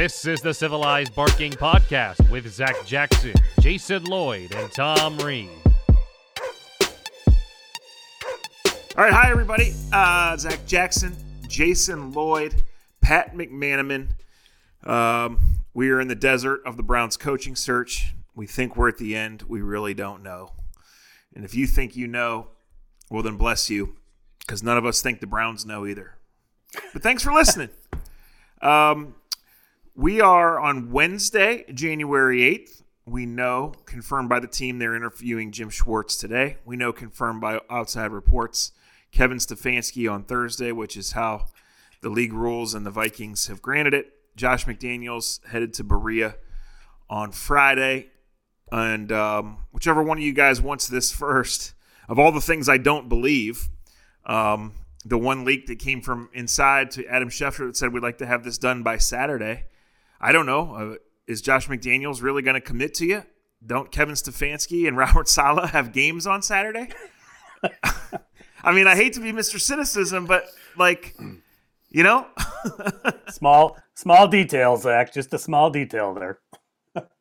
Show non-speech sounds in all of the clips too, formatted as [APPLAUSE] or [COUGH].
This is the Civilized Barking Podcast with Zach Jackson, Jason Lloyd, and Tom Reed. All right, hi everybody. Uh, Zach Jackson, Jason Lloyd, Pat McManamon. Um, we are in the desert of the Browns coaching search. We think we're at the end. We really don't know. And if you think you know, well, then bless you, because none of us think the Browns know either. But thanks for listening. [LAUGHS] Um, we are on Wednesday, January 8th. We know, confirmed by the team, they're interviewing Jim Schwartz today. We know, confirmed by outside reports, Kevin Stefanski on Thursday, which is how the league rules and the Vikings have granted it. Josh McDaniels headed to Berea on Friday. And um, whichever one of you guys wants this first, of all the things I don't believe, um, the one leak that came from inside to Adam Schefter that said we'd like to have this done by Saturday. I don't know. Uh, is Josh McDaniels really going to commit to you? Don't Kevin Stefanski and [LAUGHS] Robert Saleh have games on Saturday? [LAUGHS] I mean, I hate to be Mr. Cynicism, but like, you know, [LAUGHS] small small details, Zach. Just a small detail there.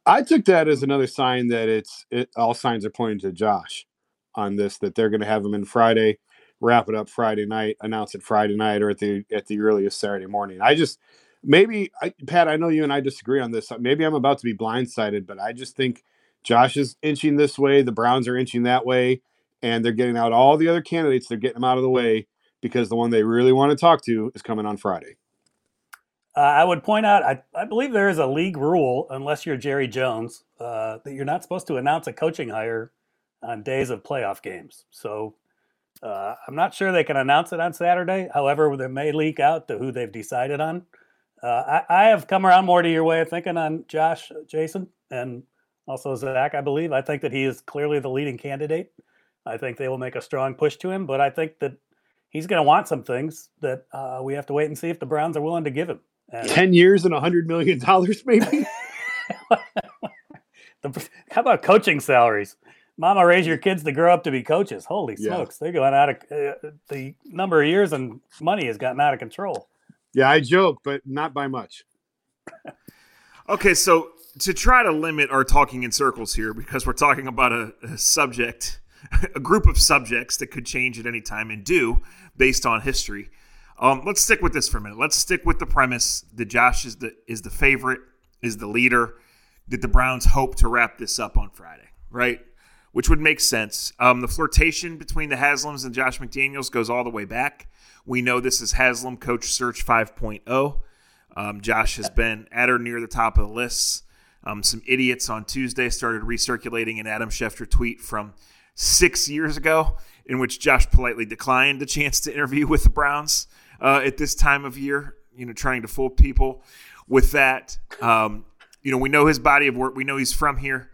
I took that as another sign that it's it, all signs are pointing to Josh on this that they're going to have him in Friday, wrap it up Friday night, announce it Friday night or at the at the earliest Saturday morning. I just maybe I, Pat, I know you and I disagree on this. Maybe I'm about to be blindsided, but I just think Josh is inching this way, the Browns are inching that way, and they're getting out all the other candidates. They're getting them out of the way because the one they really want to talk to is coming on Friday. Uh, I would point out, I, I believe there is a league rule, unless you're Jerry Jones, uh, that you're not supposed to announce a coaching hire on days of playoff games. So uh, I'm not sure they can announce it on Saturday. However, they may leak out to who they've decided on. Uh, I, I, have come around more to your way of thinking on Josh, Jason, and also Zach. I believe I think that he is clearly the leading candidate. I think they will make a strong push to him, but I think that he's going to want some things that uh, we have to wait and see if the Browns are willing to give him. And, [LAUGHS] Ten years and a hundred million dollars, maybe. [LAUGHS] the, how about coaching salaries? Mama, raise your kids to grow up to be coaches. Holy yeah. smokes, they're going out of uh, the number of years and money has gotten out of control. Yeah, I joke, but not by much. okay, so to try to limit our talking in circles here, because we're talking about a, a subject, [LAUGHS] a group of subjects that could change at any time and do based on history. Um, let's stick with this for a minute. Let's stick with the premise that Josh is the is the favorite, is the leader, that the Browns hope to wrap this up on Friday, right? Which would make sense. Um, the flirtation between the Haslams and Josh McDaniels goes all the way back. We know this is Haslam Coach Search 5.0. Um, Josh has been at or near the top of the lists. Um, some idiots on Tuesday started recirculating an Adam Schefter tweet from six years ago, in which Josh politely declined the chance to interview with the Browns uh, at this time of year. You know, trying to fool people with that. Um, you know, we know his body of work. We know he's from here.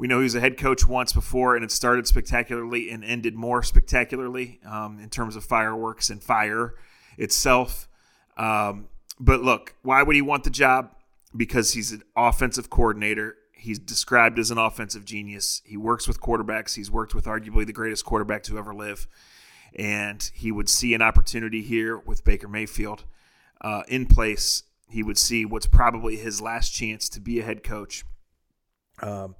We know he was a head coach once before, and it started spectacularly and ended more spectacularly um, in terms of fireworks and fire itself. Um, but look, why would he want the job? Because he's an offensive coordinator. He's described as an offensive genius. He works with quarterbacks. He's worked with arguably the greatest quarterback to ever live. And he would see an opportunity here with Baker Mayfield uh, in place. He would see what's probably his last chance to be a head coach. Um,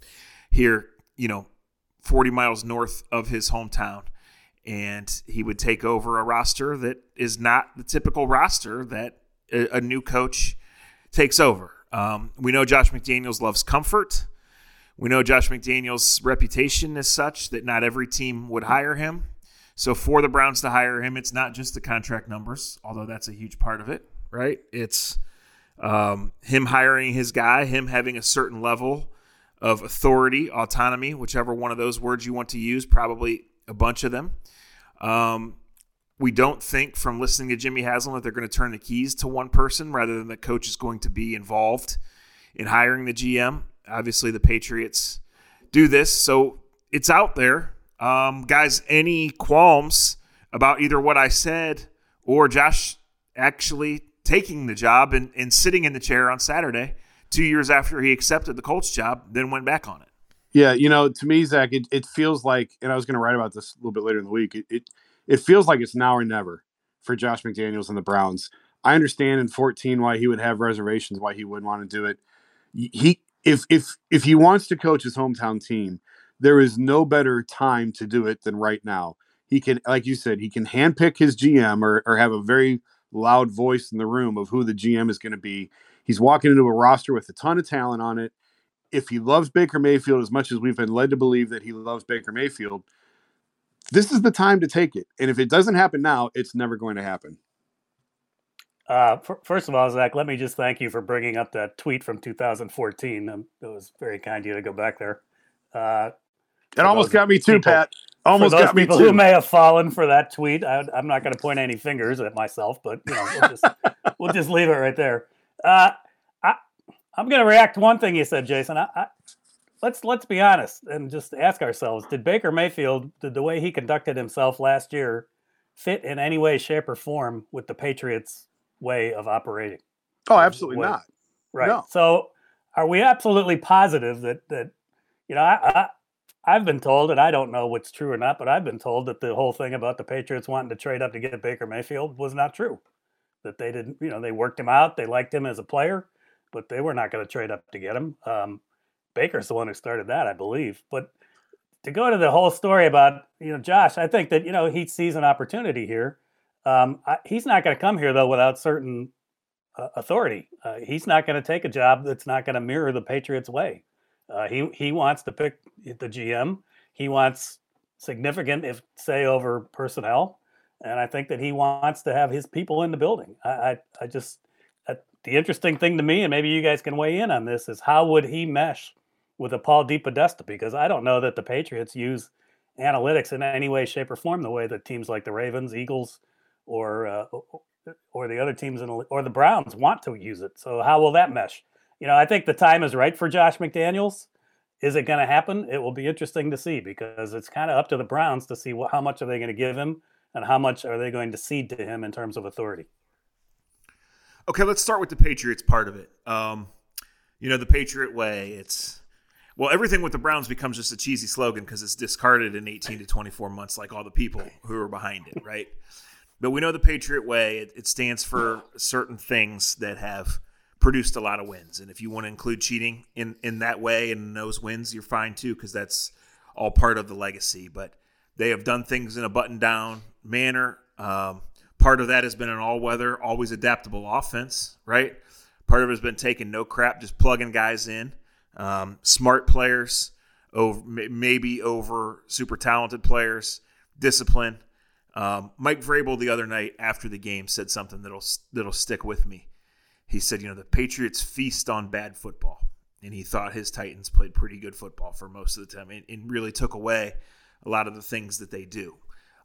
here, you know, 40 miles north of his hometown. And he would take over a roster that is not the typical roster that a, a new coach takes over. Um, we know Josh McDaniels loves comfort. We know Josh McDaniels' reputation is such that not every team would hire him. So for the Browns to hire him, it's not just the contract numbers, although that's a huge part of it, right? It's um, him hiring his guy, him having a certain level of authority, autonomy, whichever one of those words you want to use, probably a bunch of them. Um, we don't think from listening to Jimmy Haslam that they're going to turn the keys to one person rather than the coach is going to be involved in hiring the GM. Obviously, the Patriots do this, so it's out there. Um, guys, any qualms about either what I said or Josh actually taking the job and, and sitting in the chair on Saturday? Two years after he accepted the Colts job, then went back on it. Yeah, you know, to me, Zach, it, it feels like, and I was going to write about this a little bit later in the week. It, it, it feels like it's now or never for Josh McDaniels and the Browns. I understand in 14 why he would have reservations, why he wouldn't want to do it. He if if if he wants to coach his hometown team, there is no better time to do it than right now. He can, like you said, he can handpick his GM or, or have a very loud voice in the room of who the GM is going to be. He's walking into a roster with a ton of talent on it. If he loves Baker Mayfield as much as we've been led to believe that he loves Baker Mayfield, this is the time to take it. And if it doesn't happen now, it's never going to happen. Uh, first of all, Zach, let me just thank you for bringing up that tweet from 2014. Um, it was very kind of you to go back there. Uh, it almost got me too, people, Pat. Almost got me people too. who may have fallen for that tweet. I, am not going to point any fingers at myself, but you know, we'll just, [LAUGHS] we'll just leave it right there. Uh, I, I'm going to react to one thing you said, Jason. I, I, let's let's be honest and just ask ourselves: Did Baker Mayfield, did the way he conducted himself last year, fit in any way, shape, or form with the Patriots' way of operating? Oh, absolutely way, not. Right. No. So, are we absolutely positive that that you know I, I've been told, and I don't know what's true or not, but I've been told that the whole thing about the Patriots wanting to trade up to get Baker Mayfield was not true. That they didn't, you know, they worked him out, they liked him as a player, but they were not going to trade up to get him. Um, Baker's the one who started that, I believe. But to go to the whole story about, you know, Josh, I think that, you know, he sees an opportunity here. Um, I, he's not going to come here, though, without certain uh, authority. Uh, he's not going to take a job that's not going to mirror the Patriots' way. Uh, he he wants to pick the GM. He wants significant, if say, over personnel, and I think that he wants to have his people in the building. I I, I just uh, the interesting thing to me, and maybe you guys can weigh in on this, is how would he mesh with a Paul DePodesta? Because I don't know that the Patriots use analytics in any way, shape, or form the way that teams like the Ravens, Eagles, or uh, or the other teams in, or the Browns want to use it. So how will that mesh? you know, I think the time is right for Josh McDaniels. Is it going to happen? It will be interesting to see because it's kind of up to the Browns to see what, how much are they going to give him and how much are they going to cede to him in terms of authority. Okay, let's start with the Patriots part of it. Um, you know, the Patriot way. It's well, everything with the Browns becomes just a cheesy slogan because it's discarded in 18 to 24 months, like all the people who are behind it, right? But we know the Patriot way. It, it stands for certain things that have produced a lot of wins. And if you want to include cheating in in that way and those wins, you're fine too because that's all part of the legacy. But they have done things in a button down manner. Um, part of that has been an all weather, always adaptable offense, right? Part of it has been taking no crap, just plugging guys in, um, smart players over maybe over super talented players, discipline. Um, Mike Vrabel the other night after the game said something that'll that'll stick with me he said, you know, the Patriots feast on bad football. And he thought his Titans played pretty good football for most of the time and, and really took away a lot of the things that they do.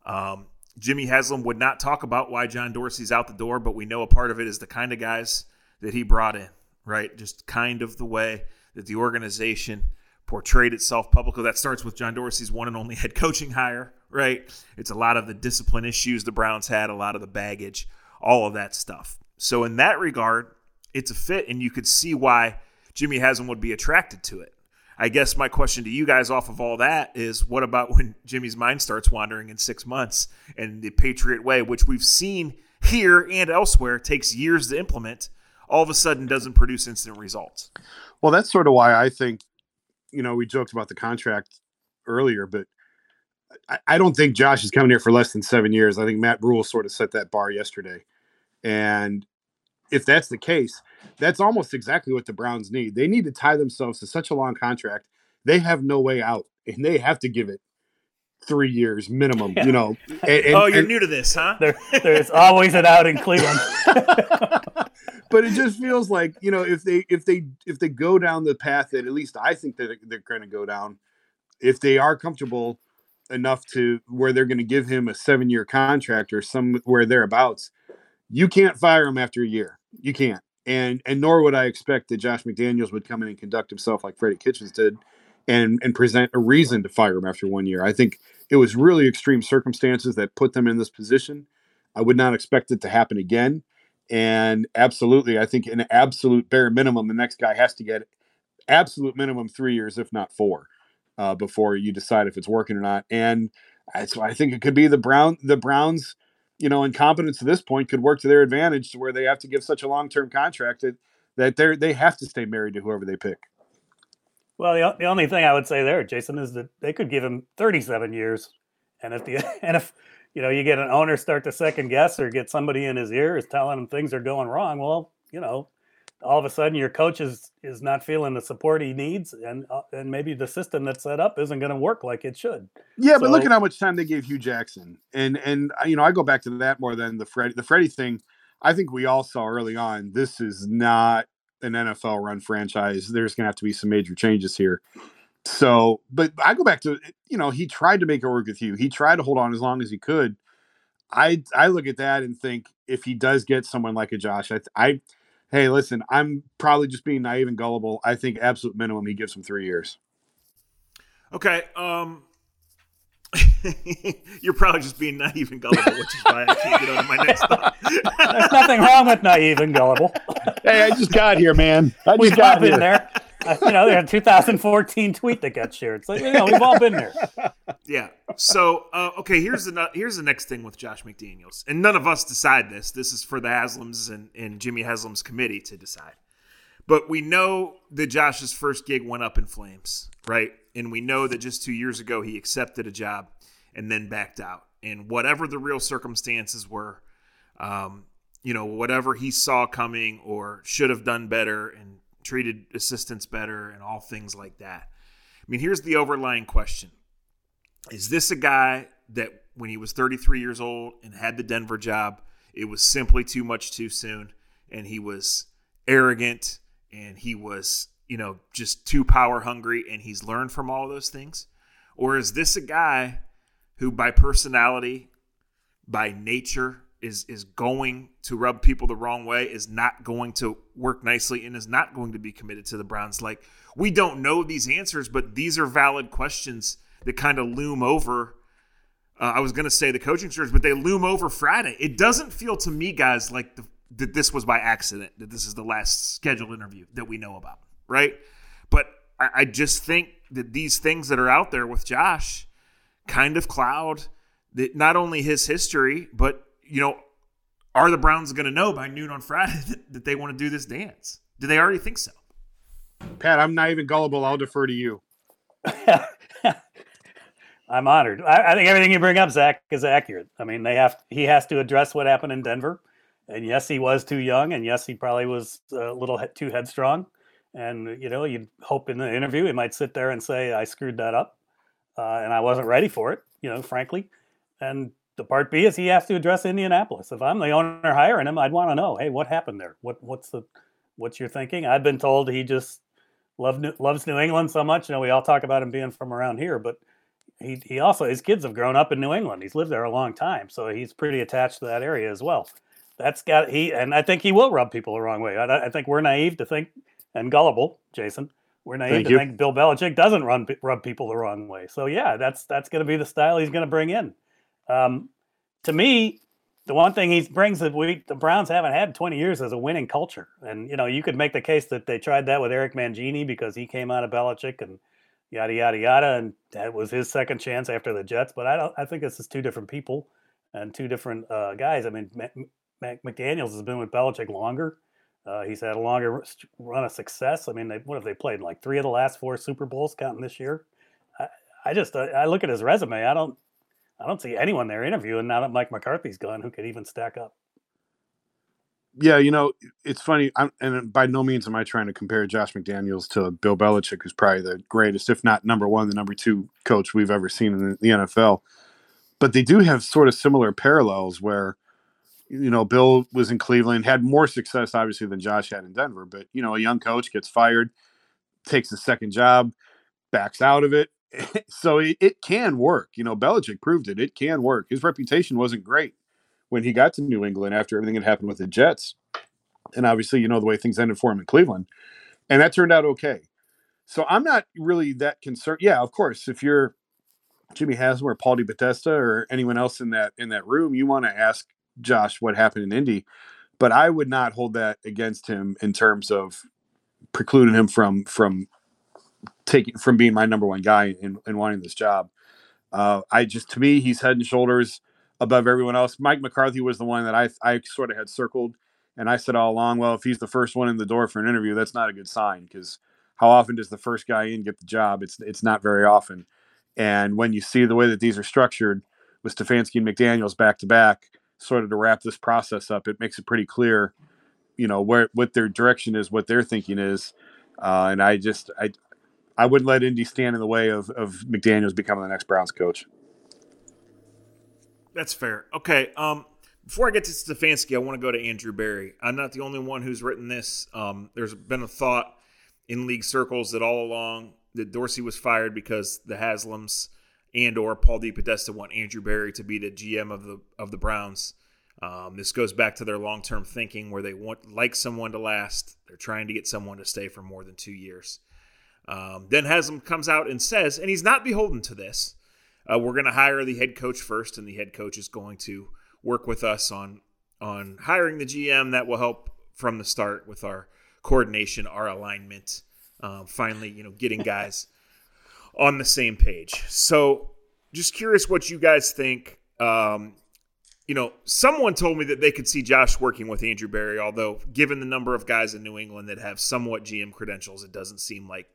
Um, Jimmy Haslam would not talk about why John Dorsey's out the door, but we know a part of it is the kind of guys that he brought in, right? Just kind of the way that the organization portrayed itself publicly. That starts with John Dorsey's one and only head coaching hire, right? It's a lot of the discipline issues the Browns had, a lot of the baggage, all of that stuff. So, in that regard, it's a fit, and you could see why Jimmy Haslam would be attracted to it. I guess my question to you guys off of all that is what about when [LAUGHS] Jimmy's mind starts wandering in six months and the Patriot way, which we've seen here and elsewhere, takes years to implement, all of a sudden doesn't produce instant results? Well, that's sort of why I think, you know, we joked about the contract earlier, but I, I don't think Josh is coming here for less than seven years. I think Matt Rhule sort of set that bar yesterday. And if that's the case, that's almost exactly what the Browns need. They need to tie themselves to such a long contract. They have no way out, and they have to give it three years minimum. Yeah. You know. [LAUGHS] And, and, oh, you're and, new to this, huh? There, there's always an out in Cleveland. [LAUGHS] but it just feels like you know if they if they if they go down the path that at least I think that they're going to go down, if they are comfortable enough to where they're going to give him a seven year contract or somewhere thereabouts you can't fire him after a year. You can't. And and nor would I expect that Josh McDaniels would come in and conduct himself like Freddie Kitchens did and and present a reason to fire him after one year. I think it was really extreme circumstances that put them in this position. I would not expect it to happen again. And absolutely, I think an absolute bare minimum, the next guy has to get absolute minimum three years, if not four, uh, before you decide if it's working or not. And so I think it could be the Brown the Browns you know, incompetence to this point could work to their advantage to where they have to give such a long term contract that that they they have to stay married to whoever they pick. Well, the, the only thing I would say there, Jason, is that they could give him 37 years, and if the [LAUGHS] and if you know you get an owner start to second guess or get somebody in his ear is telling him things are going wrong, well, you know, all of a sudden your coach is is not feeling the support he needs, and uh, and maybe the system that's set up isn't going to work like it should. Yeah, so, but look at how much time they gave Hue Jackson, and and uh, you know I go back to that more than the Freddie the Freddie thing. I think we all saw early on this is not an NFL run franchise. There's going to have to be some major changes here. So, but I go back to you know he tried to make it work with you. He tried to hold on as long as he could. I I look at that and think if he does get someone like a Josh, I, I hey, listen, I'm probably just being naive and gullible. I think absolute minimum he gives him three years. Okay. Um, [LAUGHS] you're probably just being naive and gullible, which is why I can't get on my next thought. There's nothing wrong with naive and gullible. hey, I just got here, man. I just We've got all been there. You know, there's a 2014 tweet that got shared. So you know, we've all been there. Yeah. So uh, okay, here's the here's the next thing with Josh McDaniels, and none of us decide this. This is for the Haslams and, and Jimmy Haslam's committee to decide. But we know that Josh's first gig went up in flames, right? And we know that just two years ago he accepted a job and then backed out. And whatever the real circumstances were, um, you know, whatever he saw coming or should have done better and treated assistants better and all things like that. I mean, here's the overlying question Is this a guy that when he was 33 years old and had the Denver job, it was simply too much too soon and he was arrogant and he was, you know, just too power hungry and he's learned from all those things? Or is this a guy who, by personality, by nature, is is going to rub people the wrong way, is not going to work nicely, and is not going to be committed to the Browns. Like we don't know these answers, but these are valid questions that kind of loom over. Uh, I was going to say the coaching search, but they loom over Friday. It doesn't feel to me, guys, like the, that this was by accident. That this is the last scheduled interview that we know about, right? But I, I just think that these things that are out there with Josh kind of cloud that not only his history, but you know, are the Browns going to know by noon on Friday that, [LAUGHS] that they want to do this dance? Do they already think so? Pat, I'm not even gullible. I'll defer to you. [LAUGHS] I'm honored. I, I, think everything you bring up, Zach, is accurate. I mean, they have he has to address what happened in Denver, and yes, he was too young, and yes, he probably was a little too headstrong. And you know, you'd hope in the interview he might sit there and say, "I screwed that up, uh, and I wasn't ready for it." You know, frankly, and the part B is he has to address Indianapolis. If I'm the owner hiring him, I'd want to know, hey, what happened there? What what's the what's your thinking? I've been told he just loved loves New England so much. You know, we all talk about him being from around here, but he he also his kids have grown up in New England. He's lived there a long time, so he's pretty attached to that area as well. That's got he, and I think he will rub people the wrong way. I, I think we're naive to think and gullible, Jason. We're naive Thank to you. think Bill Belichick doesn't run rub people the wrong way. So yeah, that's that's going to be the style he's going to bring in. Um, to me, the one thing he brings that we the Browns haven't had in 20 years is a winning culture. And you know, you could make the case that they tried that with Eric Mangini because he came out of Belichick and yada yada yada, and that was his second chance after the Jets. But I don't. I think this is two different people and two different uh, guys. I mean, Mac McDaniel's has been with Belichick longer. Uh, he's had a longer run of success. I mean, they, what have they played? Like three of the last four Super Bowls, counting this year. I, I just I look at his resume. I don't I don't see anyone there interviewing now that Mike McCarthy's gone who could even stack up. Yeah, you know, it's funny. I'm, and by no means am I trying to compare Josh McDaniels to Bill Belichick, who's probably the greatest, if not number one, the number two coach we've ever seen in the NFL. But they do have sort of similar parallels where, you know, Bill was in Cleveland, had more success, obviously, than Josh had in Denver. But, you know, a young coach gets fired, takes a second job, backs out of it, [LAUGHS] so it, it, can work. You know, Belichick proved it. It can work. His reputation wasn't great when he got to New England after everything had happened with the Jets. And obviously, you know, the way things ended for him in Cleveland. And that turned out okay. So I'm not really that concerned. Yeah, of course, if you're Jimmy Haslam or Paul DePodesta or anyone else in that in that room, you want to ask Josh what happened in Indy. But I would not hold that against him in terms of precluding him from from taking from being my number one guy and, wanting this job. Uh, I just to me he's head and shoulders above everyone else. Mike McCarthy was the one that I I sort of had circled, and I said all along, well, if he's the first one in the door for an interview, that's not a good sign because how often does the first guy in get the job? It's it's not very often. And when you see the way that these are structured with Stefanski and McDaniels back to back, sort of to wrap this process up, it makes it pretty clear, you know, where what their direction is, what their thinking is. Uh, and I just I I wouldn't let Indy stand in the way of of McDaniels becoming the next Browns coach. That's fair. Okay. Um, before I get to Stefanski, I want to go to Andrew Berry. I'm not the only one who's written this. Um, there's been a thought in league circles that all along that Dorsey was fired because the Haslams and or Paul DePodesta want Andrew Berry to be the GM of the of the Browns. Um, this goes back to their long term thinking where they want like someone to last. They're trying to get someone to stay for more than two years. Um, then Haslam comes out and says, and he's not beholden to this. Uh, we're going to hire the head coach first, and the head coach is going to work with us on on hiring the GM. That will help from the start with our coordination, our alignment. Um, finally, you know, getting [LAUGHS] guys on the same page. So, just curious what you guys think. Um, you know, someone told me that they could see Josh working with Andrew Berry, although given the number of guys in New England that have somewhat GM credentials, it doesn't seem like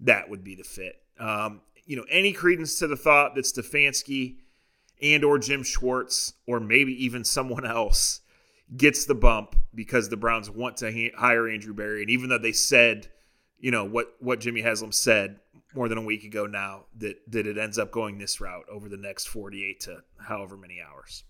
that would be the fit. Um, you know, any credence to the thought that Stefanski and or Jim Schwartz or maybe even someone else gets the bump because the Browns want to hire Andrew Berry, and even though they said, you know, what what Jimmy Haslam said more than a week ago now, that that it ends up going this route over the next 48 to however many hours.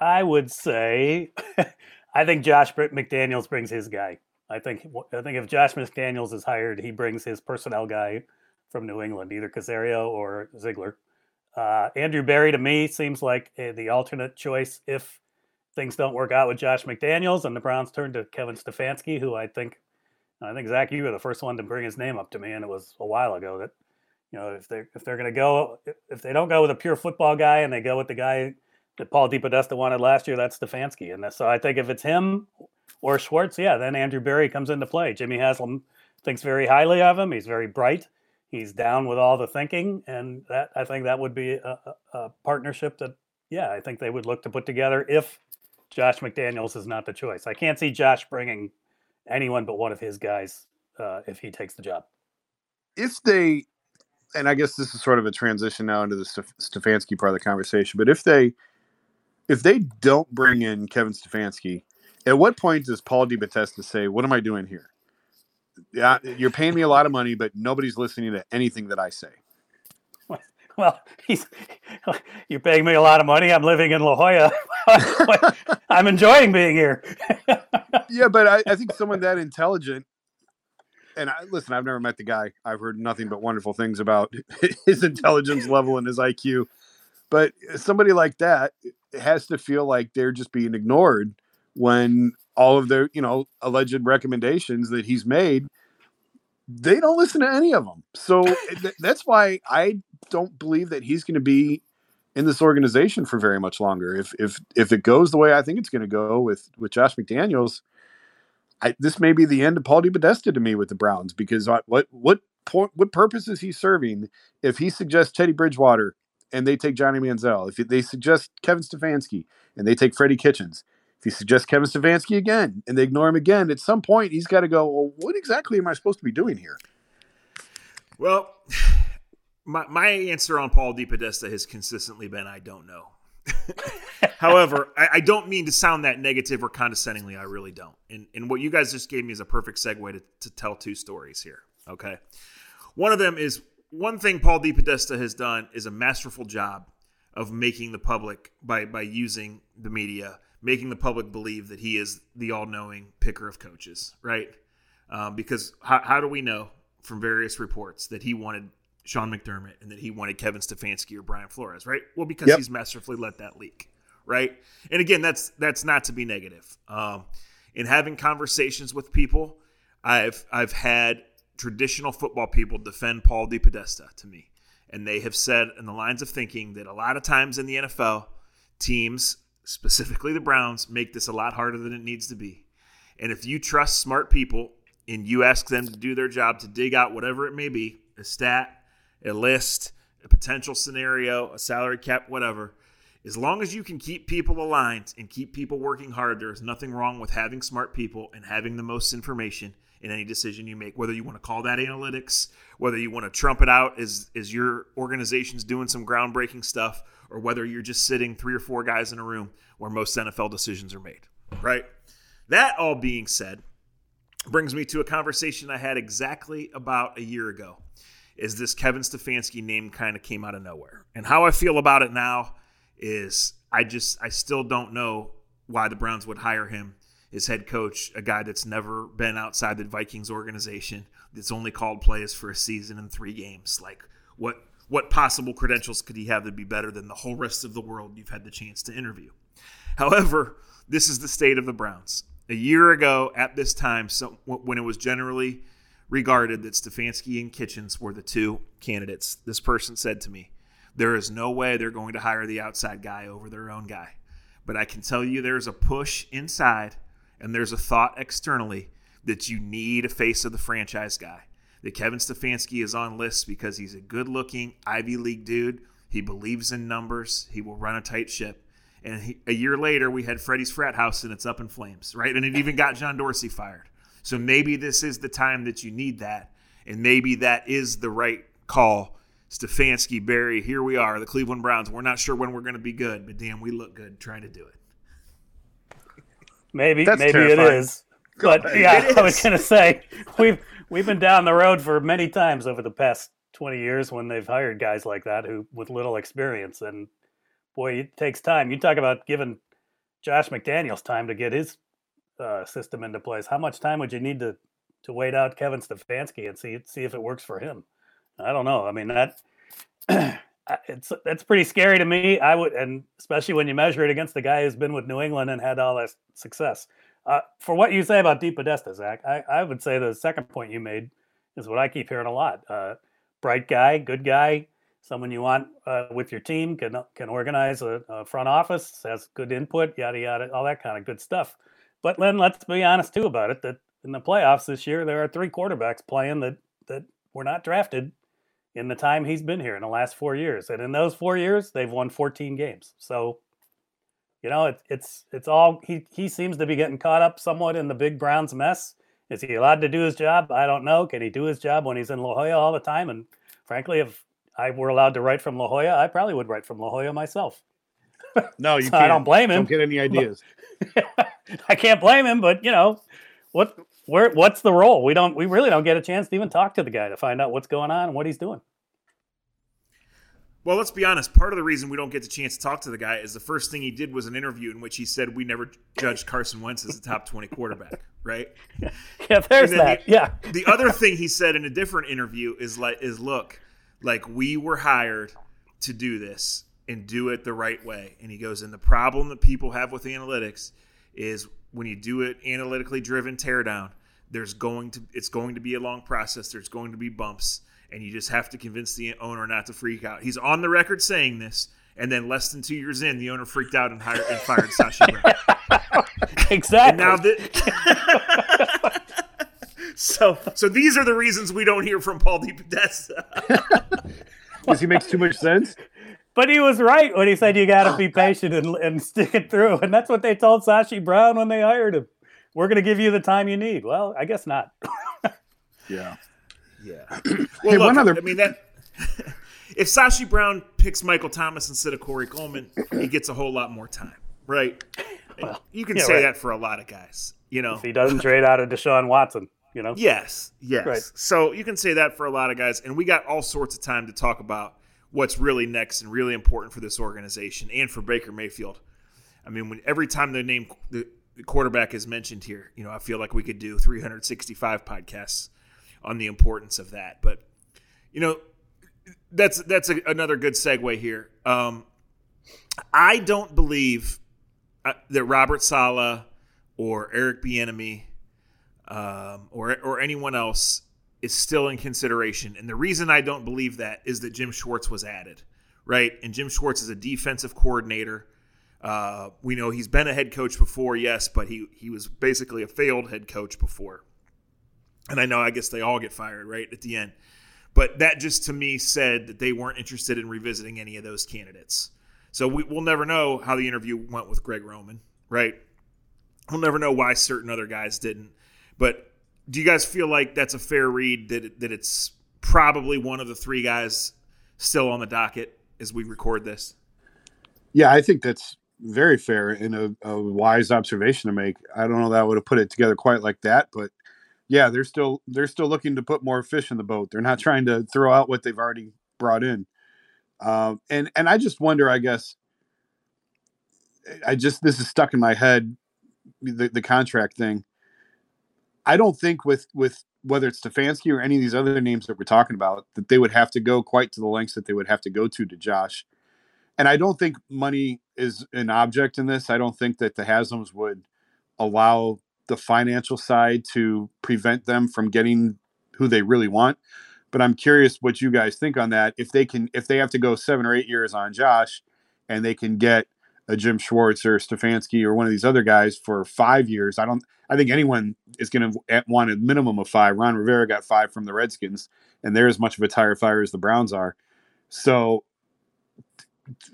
I would say, [LAUGHS] I think Josh McDaniels brings his guy. I think I think if Josh McDaniels is hired, he brings his personnel guy from New England, either Caserio or Ziegler. Uh, Andrew Berry to me seems like a, the alternate choice if things don't work out with Josh McDaniels and the Browns turn to Kevin Stefanski, who I think I think Zach, you were the first one to bring his name up to me, and it was a while ago that you know if they if they're going to go if they don't go with a pure football guy and they go with the guy that Paul DePodesta wanted last year, that's Stefanski, and so I think if it's him or Schwartz, yeah, then Andrew Berry comes into play. Jimmy Haslam thinks very highly of him. He's very bright. He's down with all the thinking, and that I think that would be a, a, a partnership that, yeah, I think they would look to put together if Josh McDaniels is not the choice. I can't see Josh bringing anyone but one of his guys uh, if he takes the job. If they, and I guess this is sort of a transition now into the Stefanski part of the conversation, but if they, if they don't bring in Kevin Stefanski, at what point does Paul DePodesta say, "What am I doing here? Yeah, you're paying me a lot of money, but nobody's listening to anything that I say." [LAUGHS] Well, he's [LAUGHS] you're paying me a lot of money. I'm living in La Jolla. [LAUGHS] I'm enjoying being here. yeah, but I, I, think someone that intelligent, and I, listen, I've never met the guy. I've heard nothing but wonderful things about his intelligence level and his IQ. But somebody like that has to feel like they're just being ignored when all of their, you know, alleged recommendations that he's made, they don't listen to any of them. So eh, th- that's why I don't believe that he's going to be in this organization for very much longer. If if if it goes the way I think it's going to go with with Josh McDaniels, I, this may be the end of Paul DePodesta to me with the Browns because what what point what purpose is he serving if he suggests Teddy Bridgewater and they take Johnny Manziel, if they suggest Kevin Stefanski and they take Freddie Kitchens, if he suggests Kevin Stefanski again and they ignore him again, at some point he's got to go, well, what exactly am I supposed to be doing here? Well, [SIGHS] my, my answer on Paul DePodesta has consistently been I don't know. [LAUGHS] However, I, I, don't mean to sound that negative or condescendingly. I really don't. And, and what you guys just gave me is a perfect segue to, to tell two stories here. Okay. One of them is one thing Paul DePodesta has done is a masterful job of making the public by by using the media making the public believe that he is the all-knowing picker of coaches, right? Um, because how, how do we know from various reports that he wanted Sean McDermott and that he wanted Kevin Stefanski or Brian Flores, right? Well, because yep. he's masterfully let that leak, right? And again, that's that's not to be negative. Um, in having conversations with people, I've I've had traditional football people defend Paul DePodesta to me, and they have said in the lines of thinking that a lot of times in the NFL, teams specifically the Browns, make this a lot harder than it needs to be. And if you trust smart people and you ask them to do their job to dig out whatever it may be a stat, a list, a potential scenario, a salary cap, whatever As long as you can keep people aligned and keep people working hard, there is nothing wrong with having smart people and having the most information in any decision you make. Whether you want to call that analytics, whether you want to trump it out as, as your organization's doing some groundbreaking stuff, or whether you're just sitting three or four guys in a room where most NFL decisions are made, right? That all being said, brings me to a conversation I had exactly about a year ago. Is this Kevin Stefanski name kind of came out of nowhere? And how I feel about it now is I just I still don't know why the Browns would hire him as head coach, a guy that's never been outside the Vikings organization, that's only called plays for a season and three games. Like what what possible credentials could he have to be better than the whole rest of the world you've had the chance to interview? However, this is the state of the Browns. A year ago at this time, so when it was generally regarded that Stefanski and Kitchens were the two candidates, this person said to me, there is no way they're going to hire the outside guy over their own guy. But I can tell you there's a push inside and there's a thought externally that you need a face of the franchise guy. That Kevin Stefanski is on lists because he's a good looking Ivy League dude. He believes in numbers. He will run a tight ship. And he, a year later, we had Freddie's frat house and it's up in flames, right? And it even got John Dorsey fired. So maybe this is the time that you need that. And maybe that is the right call Stefanski, Berry, here we are, the Cleveland Browns. We're not sure when we're going to be good, but damn, we look good trying to do it. Maybe, That's maybe terrifying. [LAUGHS] it is. But yeah, [LAUGHS] I was going to say we've we've been down the road for many times over the past 20 years when they've hired guys like that who with little experience and boy, it takes time. You talk about giving Josh McDaniels time to get his uh, system into place. How much time would you need to to wait out Kevin Stefanski and see see if it works for him? I don't know. I mean that [CLEARS THROAT] it's that's pretty scary to me. I would, and especially when you measure it against the guy who's been with New England and had all that success. Uh, for what you say about DePodesta, Zach, I, I would say the second point you made is what I keep hearing a lot. Uh, bright guy, good guy, someone you want uh, with your team can can organize a, a, front office, has good input, yada yada, all that kind of good stuff. But then let's be honest too about it. That in the playoffs this year, there are three quarterbacks playing that that were not drafted in the time he's been here in the last four years. And in those four years, they've won 14 games. So, you know, it, it's it's all he he seems to be getting caught up somewhat in the big Browns mess. Is he allowed to do his job? I don't know. Can he do his job when he's in La Jolla all the time? And frankly, if I were allowed to write from La Jolla, I probably would write from La Jolla myself. No, [LAUGHS] you so can't. I don't blame him. Don't get any [LAUGHS] ideas. [LAUGHS] I can't blame him, but you know, what where what's the role? We don't we really don't get a chance to even talk to the guy to find out what's going on and what he's doing. Well, let's be honest. Part of the reason we don't get the chance to talk to the guy is the first thing he did was an interview in which he said we never judged Carson Wentz as a top twenty quarterback, right? [LAUGHS] Yeah, there's that. The, yeah. [LAUGHS] the other thing he said in a different interview is like is look, like we were hired to do this and do it the right way. And he goes, and the problem that people have with analytics is when you do it analytically driven teardown, there's going to it's going to be a long process. There's going to be bumps, and you just have to convince the owner not to freak out. He's on the record saying this, and then less than two years in, the owner freaked out and hired and fired [LAUGHS] Sashi Brown. exactly. And now that. [LAUGHS] so, so these are the reasons we don't hear from Paul DePodesta. [LAUGHS] Because he makes too much sense. But he was right when he said you got to be [LAUGHS] patient and, and stick it through. And that's what they told Sashi Brown when they hired him. We're going to give you the time you need. Well, I guess not. [LAUGHS] yeah. Yeah. [CLEARS THROAT] Well, hey, look, one other... I mean, that. [LAUGHS] if Sashi Brown picks Michael Thomas instead of Corey Coleman, he gets a whole lot more time, right? Well, you can yeah, say right. that for a lot of guys, you know. If he doesn't trade out of Deshaun Watson, you know. Yes, yes. Right. So you can say that for a lot of guys, and we got all sorts of time to talk about what's really next and really important for this organization and for Baker Mayfield. I mean, when every time the name the, quarterback is mentioned here, you know, I feel like we could do 365 podcasts on the importance of that. But you know, that's that's a, another good segue here. Um, I don't believe uh, that Robert Saleh or Eric Bieniemy um, or or anyone else is still in consideration. And the reason I don't believe that is that Jim Schwartz was added, right? And Jim Schwartz is a defensive coordinator. Uh, we know he's been a head coach before, yes, but he he was basically a failed head coach before. And I know, I guess they all get fired right at the end. But that just to me said that they weren't interested in revisiting any of those candidates. So we, we'll never know how the interview went with Greg Roman, right? We'll never know why certain other guys didn't. But do you guys feel like that's a fair read that that it's probably one of the three guys still on the docket as we record this? Yeah, I think that's very fair and a, a wise observation to make. I don't know that I would have put it together quite like that, but yeah, they're still they're still looking to put more fish in the boat. They're not trying to throw out what they've already brought in. Um, and and I just wonder, I guess, I just this is stuck in my head, the the contract thing. I don't think with with whether it's Stefanski or any of these other names that we're talking about that they would have to go quite to the lengths that they would have to go to to Josh. And I don't think money is an object in this. I don't think that the Haslams would allow the financial side to prevent them from getting who they really want. But I'm curious what you guys think on that. If they can, if they have to go seven or eight years on Josh, and they can get a Jim Schwartz or Stefanski or one of these other guys for five years, I don't. I think anyone is going to want a minimum of five. Ron Rivera got five from the Redskins, and they're as much of a tire fire as the Browns are. So,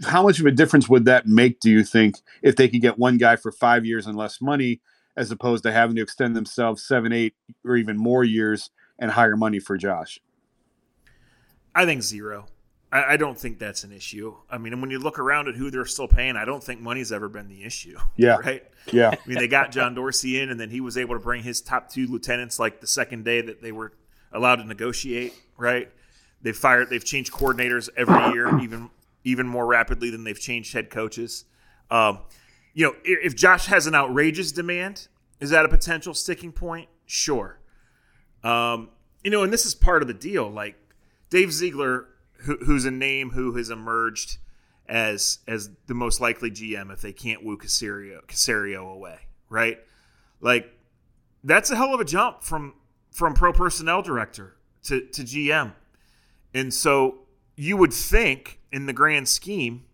how much of a difference would that make? Do you think if they could get one guy for five years and less money, as opposed to having to extend themselves seven, eight, or even more years and higher money for Josh? I think zero. I, I, don't think that's an issue. I mean, when you look around at who they're still paying, I don't think money's ever been the issue. [LAUGHS] Yeah. Right. Yeah. I mean, they got John Dorsey in, and then he was able to bring his top two lieutenants like the second day that they were allowed to negotiate. Right. They've fired. They've changed coordinators every year, [CLEARS THROAT] even even more rapidly than they've changed head coaches. Um, you know, if Josh has an outrageous demand, is that a potential sticking point? Sure. Um, you know, and this is part of the deal. Like Dave Ziegler who, who's a name who has emerged as as the most likely GM if they can't woo Caserio, Caserio away, right? Like that's a hell of a jump from from pro personnel director to, to GM. And so you would think in the grand scheme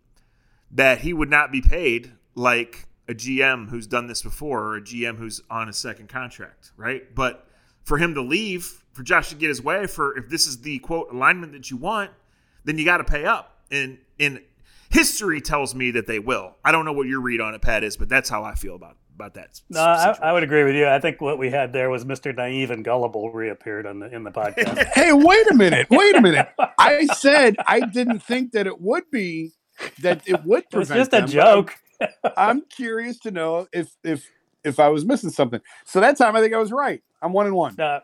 that he would not be paid like a GM who's done this before or a GM who's on a second contract, right? But for him to leave, for Josh to get his way, for if this is the quote alignment that you want, then you got to pay up. And in history tells me that they will. I don't know what your read on it, Pat, is, but that's how I feel about about that. No, I, I, would agree with you. I think what we had there was Mr. Naive and Gullible reappeared on the in the podcast. [LAUGHS] hey, wait a minute, wait a minute. [LAUGHS] I said I didn't think that it would be that it would prevent. It's just a joke. I'm, [LAUGHS] I'm curious to know if if if I was missing something. So that time I think I was right. I'm one and one. Uh,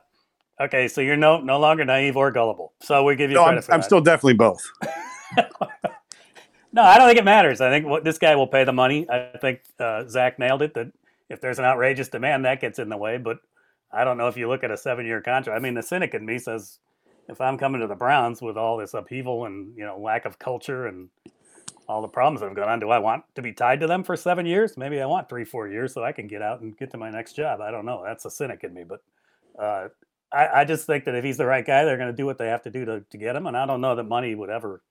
Okay, so you're no no longer naive or gullible. So we give you no, credit I'm, for I'm that. still definitely both. [LAUGHS] [LAUGHS] no, I don't think it matters. I think what this guy will pay the money. I think uh, Zach nailed it. That if there's an outrageous demand, that gets in the way. But I don't know if you look at a seven year contract. I mean, the cynic in me says, if I'm coming to the Browns with all this upheaval and you know lack of culture and all the problems that have gone on, do I want to be tied to them for seven years? Maybe I want three, four years so I can get out and get to my next job. I don't know. That's a cynic in me, but. Uh, I, I just think that if he's the right guy, they're going to do what they have to do to, to get him. And I don't know that money would ever.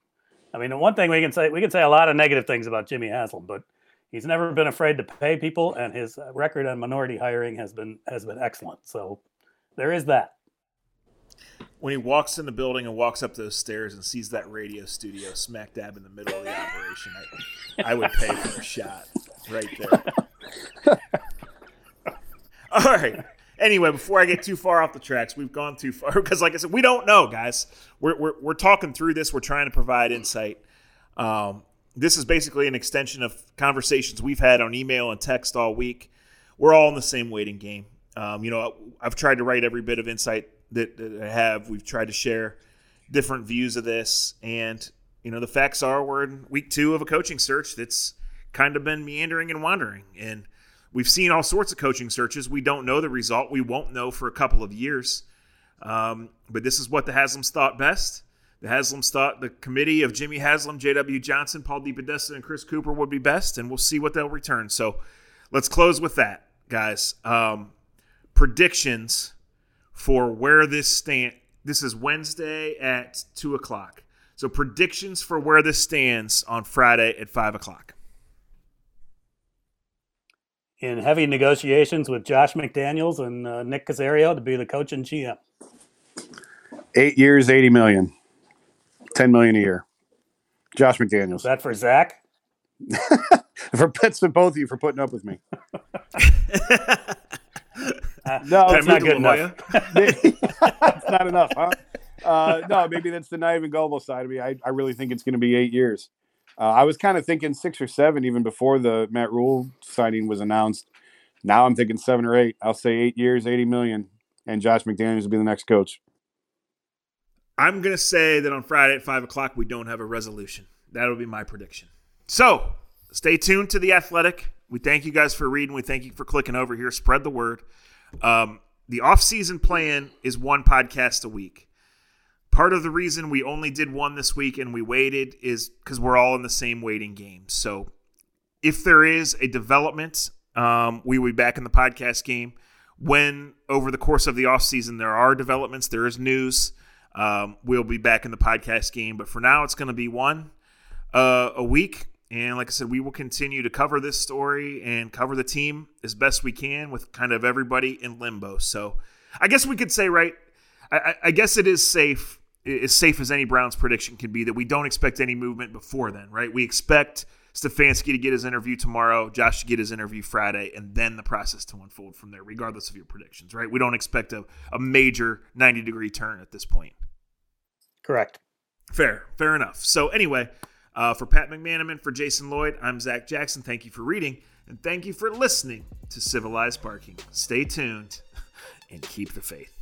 I mean, the one thing we can say, we can say a lot of negative things about Jimmy Haslam, but he's never been afraid to pay people, and his record on minority hiring has been has been excellent. So there is that. When he walks in the building and walks up those stairs and sees that radio studio smack dab in the middle of the operation, I, I would pay for a shot right there. [LAUGHS] All right anyway, before I get too far off the tracks, we've gone too far [LAUGHS] because, like I said, we don't know, guys. We're, we're, we're talking through this. We're trying to provide insight. Um, this is basically an extension of conversations we've had on email and text all week. We're all in the same waiting game. Um, you know, I've tried to write every bit of insight that, that I have. We've tried to share different views of this, and you know, the facts are we're in week two of a coaching search that's kind of been meandering and wandering, and We've seen all sorts of coaching searches. We don't know the result. We won't know for a couple of years. Um, but this is what the Haslams thought best. The Haslams thought the committee of Jimmy Haslam, J.W. Johnson, Paul DePodesta, and Chris Cooper would be best, and we'll see what they'll return. So let's close with that, guys. Um, predictions for where this stand. This is Wednesday at two o'clock. So predictions for where this stands on Friday at five o'clock in heavy negotiations with Josh McDaniels and uh, Nick Caserio to be the coach and GM. Eight years, 80 million, 10 million a year. Josh McDaniels. Is that for Zach? [LAUGHS] for pets to both of you for putting up with me. [LAUGHS] No, it's not good enough. It's [LAUGHS] not enough, huh? Uh, no, maybe that's the naive and gullible side of me. I, I really think it's going to be eight years. Uh, I was kind of thinking six or seven even before the Matt Rhule signing was announced. Now I'm thinking seven or eight. I'll say eight years, 80 million, and Josh McDaniels will be the next coach. I'm going to say that on Friday at 5 o'clock, we don't have a resolution. That'll be my prediction. So stay tuned to The Athletic. We thank you guys for reading. We thank you for clicking over here. Spread the word. Um, the off-season plan is one podcast a week. Part of the reason we only did one this week and we waited is because we're all in the same waiting game. So if there is a development, um, we will be back in the podcast game. When over the course of the offseason there are developments, there is news, um, we'll be back in the podcast game. But for now, it's going to be one uh, a week. And like I said, we will continue to cover this story and cover the team as best we can with kind of everybody in limbo. So I guess we could say, right, I, I- I guess it is safe, as safe as any Browns prediction can be, that we don't expect any movement before then, right? We expect Stefanski to get his interview tomorrow, Josh to get his interview Friday, and then the process to unfold from there, regardless of your predictions, right? We don't expect a, a major 90 degree turn at this point. Correct. Fair, fair enough. So anyway, uh, for Pat McManamon, for Jason Lloyd, I'm Zach Jackson. Thank you for reading, and thank you for listening to Civilized Barking. Stay tuned [LAUGHS] and keep the faith.